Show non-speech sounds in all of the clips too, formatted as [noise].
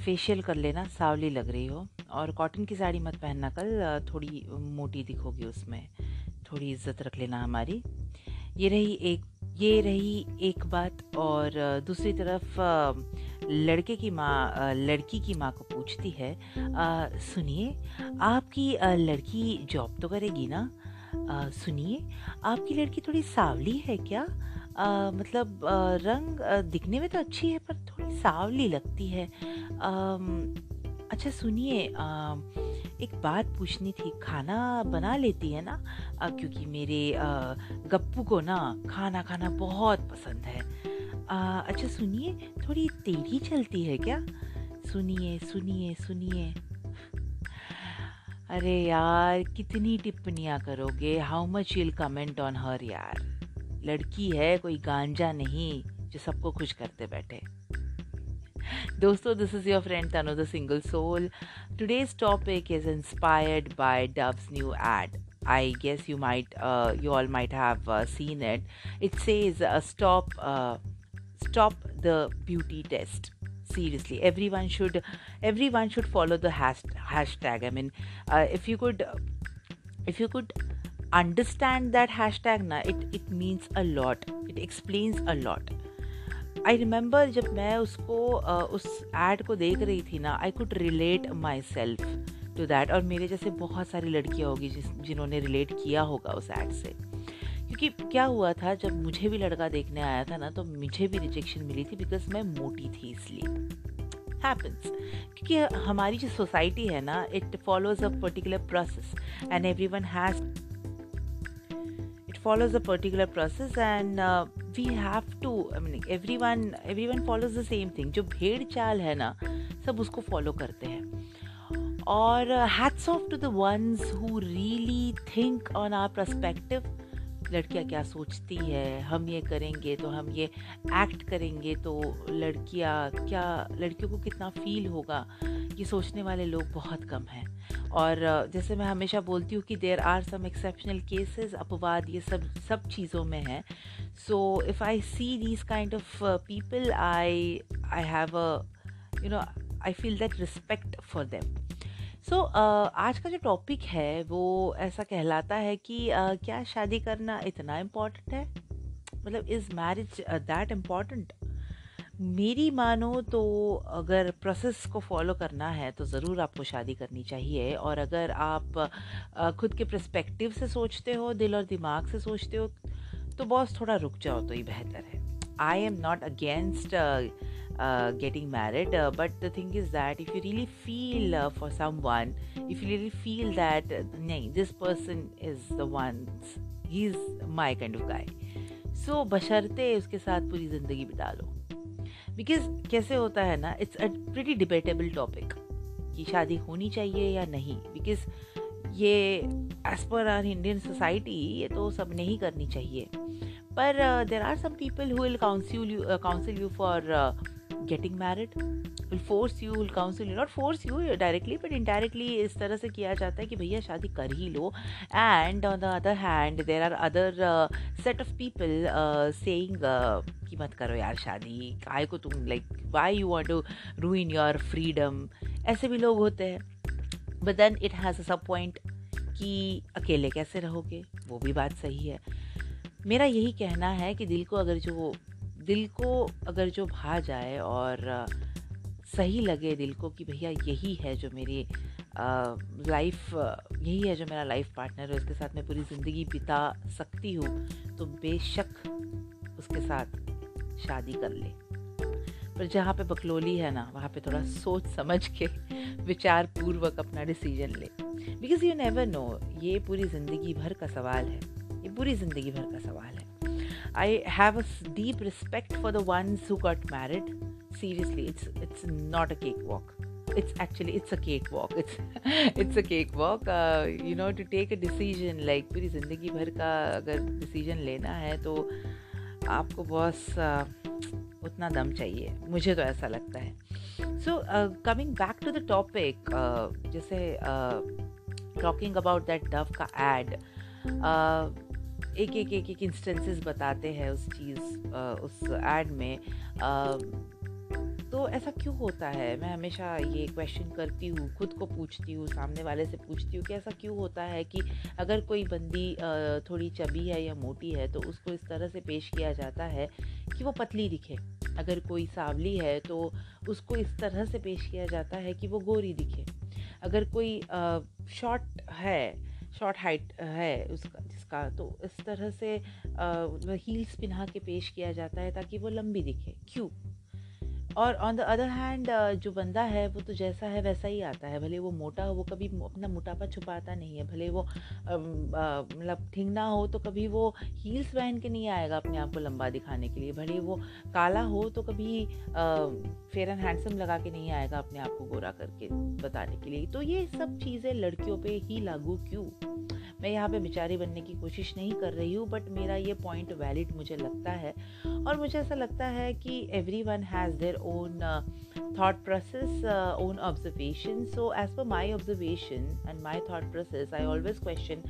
Facial कर लेना सावली लग रही हो। और कॉटन की साड़ी मत पहनना कल थोड़ी मोटी दिखोगी उसमें। थोड़ी इज़्ज़त रख लेना हमारी। ये रही एक ये रही एक बात और दूसरी तरफ़ लड़के की माँ लड़की की माँ को पूछती है सुनिए आपकी लड़की जॉब तो करेगी ना? सुनिए आपकी लड़की थोड़ी सावली है क्या? आ, मतलब आ, रंग आ, दिखने में तो अच्छी है पर थोड़ी सावली लगती है। अच्छा सुनिए एक बात पूछनी थी। खाना बना लेती है ना? क्योंकि मेरे गप्पू को ना खाना खाना बहुत पसंद है। अच्छा सुनिए, थोड़ी तेरी चलती है क्या? सुनिए सुनिए सुनिए। अरे यार, कितनी टिप्पणियाँ करोगे। How much you'll comment on her यार। लड़की है, कोई गांजा नहीं जो सबको खुश करते बैठे। Dosto, this is your friend Tanu the Single Soul. Today's topic is inspired by Dove's new ad. I guess you might, uh, you all might have uh, seen it. It says, uh, "Stop, stop the beauty test." Seriously, everyone should, everyone should follow the hashtag. I mean, if you could, if you could understand that hashtag, na, it it means a lot. It explains a lot I remember जब मैं उसको उस add को देख रही थी ना I could relate myself to that और मेरे जैसे बहुत सारी लड़कियाँ होगी जिस, जिन्होंने रिलेट किया होगा उस एड से। क्योंकि क्या हुआ था, जब मुझे भी लड़का देखने आया था ना तो मुझे भी रिजेक्शन मिली थी बिकॉज़ मैं मोटी थी इसलिए। हैपन्स क्योंकि हमारी जो सोसाइटी है ना it follows a particular process and everyone has it follows a particular process process and have to I mean everyone everyone follows the same thing जो भेड़ चाल है ना, सब उसको फॉलो करते हैं। और hats off to the ones who really think on our perspective लड़कियाँ क्या सोचती है? हम ये करेंगे तो हम ये एक्ट करेंगे तो लड़कियाँ, क्या, लड़कियों को कितना फील होगा? ये सोचने वाले लोग बहुत कम हैं। और जैसे मैं हमेशा बोलती हूँ कि there are some exceptional cases अपवाद ये सब सब चीज़ों में है। So if I see these kind of people I I have a you know I feel that respect for them so आज का जो टॉपिक है वो ऐसा कहलाता है कि uh, क्या शादी करना इतना इम्पोर्टेंट है? मतलब इज़ मैरिज दैट इंपॉर्टेंट मेरी मानो तो अगर प्रोसेस को फॉलो करना है तो ज़रूर आपको शादी करनी चाहिए। और अगर आप खुद के प्रस्पेक्टिव से सोचते हो, दिल और दिमाग से सोचते हो तो बॉस थोड़ा रुक जाओ तो ही बेहतर है। I am not against getting married but the thing is that if you really feel for someone if you really feel that नहीं this person is the one he is my kind guy so बशरते उसके साथ पूरी ज़िंदगी बिता लो। Because कैसे होता है ना it's a pretty debatable topic कि शादी होनी चाहिए या नहीं। बिकॉज़ ये as per are Indian society ये तो सब नहीं करनी चाहिए। पर there are some people who will counsel you counsel you for getting married will force you will counsel you not force you directly but indirectly इस तरह से किया जाता है कि भैया शादी कर ही लो। And on the other hand there are other set of people saying कि मत करो यार शादी काय को तुम like why you want to ruin your freedom ऐसे भी लोग होते हैं। But then it has a sub point कि अकेले कैसे रहोगे? वो भी बात सही है। मेरा यही कहना है कि दिल को अगर जो दिल को अगर जो भा जाए और सही लगे दिल को कि भैया यही है जो मेरी लाइफ यही है जो मेरा लाइफ पार्टनर है, उसके साथ मैं पूरी ज़िंदगी बिता सकती हूँ तो बेशक उसके साथ शादी कर ले। पर जहाँ पे बकलोली है ना, वहाँ पे थोड़ा सोच समझ के विचार पूर्वक अपना डिसीज़न ले। बिकॉज़ यू नेवर नो ये पूरी ज़िंदगी भर का सवाल है। ये पूरी ज़िंदगी भर का सवाल है। Have a deep respect for the ones who got married seriously it's it's not a cakewalk it's actually it's a cakewalk. It's [laughs] it's a cakewalk. Uh, you know to take a decision like पूरी ज़िंदगी भर का अगर decision लेना है तो आपको boss उतना दम चाहिए। मुझे तो ऐसा लगता है। So coming back to the topic जैसे टॉकिंग अबाउट दैट डव का एड एक एक एक एक इंस्टेंसेस बताते हैं उस चीज़ उस एड में। तो ऐसा क्यों होता है? मैं हमेशा ये क्वेश्चन करती हूँ, खुद को पूछती हूँ, सामने वाले से पूछती हूँ कि ऐसा क्यों होता है कि अगर कोई बंदी थोड़ी चबी है या मोटी है तो उसको इस तरह से पेश किया जाता है कि वो पतली दिखे। अगर कोई सांवली है तो उसको इस तरह से पेश किया जाता है कि वो गोरी दिखे। अगर कोई शॉर्ट है शॉर्ट हाइट है, उसका जिसका तो इस तरह से हील्स पिन्हा के पेश किया जाता है ताकि वो लंबी दिखे क्यों और ऑन द अदर हैंड जो बंदा है, वो तो जैसा है वैसा ही आता है, भले वो मोटा हो, वो कभी अपना मोटापा छुपाता नहीं है, भले वो मतलब ठिंगना हो तो कभी वो हील्स पहन के नहीं आएगा अपने आप को लंबा दिखाने के लिए, भले वो काला हो तो कभी फेयर एंड हैंडसम लगा के नहीं आएगा अपने आप को गोरा करके बताने के लिए। तो ये सब चीज़ें लड़कियों पर ही लागू क्यों? मैं यहाँ पे बिचारी बनने की कोशिश नहीं कर रही हूँ बट मेरा ये पॉइंट वैलिड मुझे लगता है। और मुझे ऐसा लगता है कि everyone has their own thought process own observation so as per my observation and my thought process I always question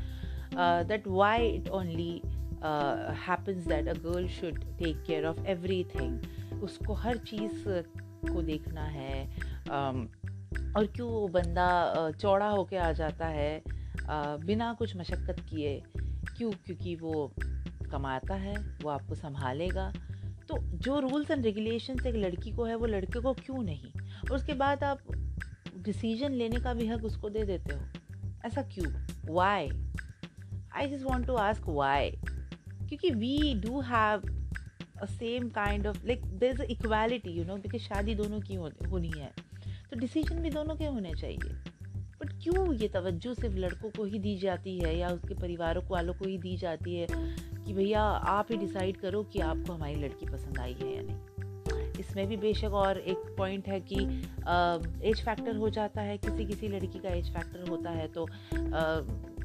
that why it only happens that a girl should take care of everything उसको हर चीज़ को देखना है um, और क्यों वो बंदा uh, चौड़ा होके आ जाता है? बिना कुछ मशक्क़त किए क्यों? क्योंकि वो कमाता है, वो आपको संभालेगा। तो जो रूल्स एंड रेगुलेशन एक लड़की को है, वो लड़के को क्यों नहीं? और उसके बाद आप डिसीज़न लेने का भी हक उसको दे देते हो। ऐसा क्यों? Why I just want to ask why क्योंकि we do have a same kind of like there is equality you know because शादी दोनों की होनी है। तो डिसीज़न भी दोनों के होने चाहिए। बट क्यों ये तवज्जो सिर्फ़ लड़कों को ही दी जाती है या उसके परिवारों को, वालों को ही दी जाती है कि भैया आप ही डिसाइड करो कि आपको हमारी लड़की पसंद आई है या नहीं? इसमें भी बेशक और एक पॉइंट है कि एज फैक्टर हो जाता है किसी किसी लड़की का एज फैक्टर होता है तो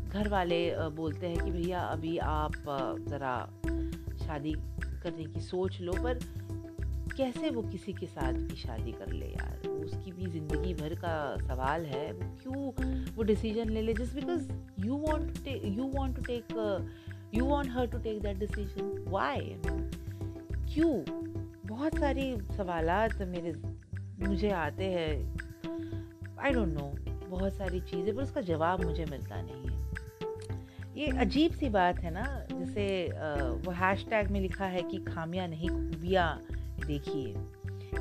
घर वाले बोलते हैं कि भैया अभी आप ज़रा शादी करने की सोच लो, पर कैसे वो किसी के साथ भी शादी कर ले यार? उसकी भी ज़िंदगी भर का सवाल है वो क्यों वो डिसीज़न ले ले? Just because you want you want to take you want her to take that decision why क्यों? बहुत सारी सवाल मेरे मुझे आते हैं। आई डोंट नो बहुत सारी चीज़ें पर उसका जवाब मुझे मिलता नहीं है। ये अजीब सी बात है ना जैसे वो हैश टैग में लिखा है कि खामियाँ नहीं खूबियाँ देखिए।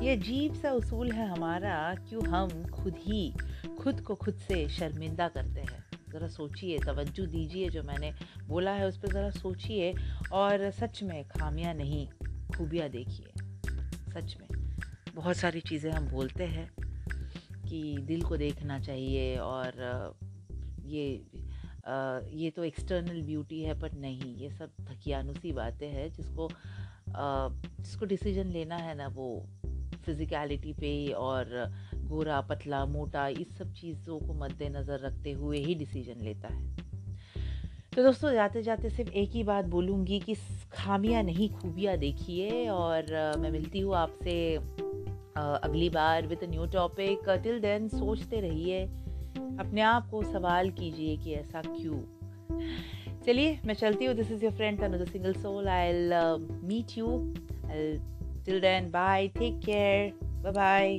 ये अजीब सा उसूल है हमारा क्यों हम खुद ही, खुद को खुद से शर्मिंदा करते हैं। ज़रा सोचिए, तवज्जो दीजिए जो मैंने बोला है उस पर ज़रा सोचिए और सच में खामियाँ नहीं, खूबियाँ देखिए। सच में, बहुत सारी चीज़ें हम बोलते हैं कि दिल को देखना चाहिए और ये ये तो एक्सटर्नल ब्यूटी है पर नहीं, ये सब थकियानुसी बातें हैं जिसको जिसको डिसीज़न लेना है ना वो फिज़िकलिटी पे और गोरा, पतला, मोटा, इस सब चीज़ों को मद्देनज़र रखते हुए ही डिसीज़न लेता है। तो दोस्तों, जाते जाते सिर्फ़ एक ही बात बोलूँगी कि खामियाँ नहीं, खूबियाँ देखिए और मैं मिलती हूँ आपसे अगली बार with new topic till then सोचते रहिए, अपने आप को सवाल कीजिए कि ऐसा क्यों? चलिए, मैं चलती हूँ। This is your friend another single soul I meet you till then bye take care bye bye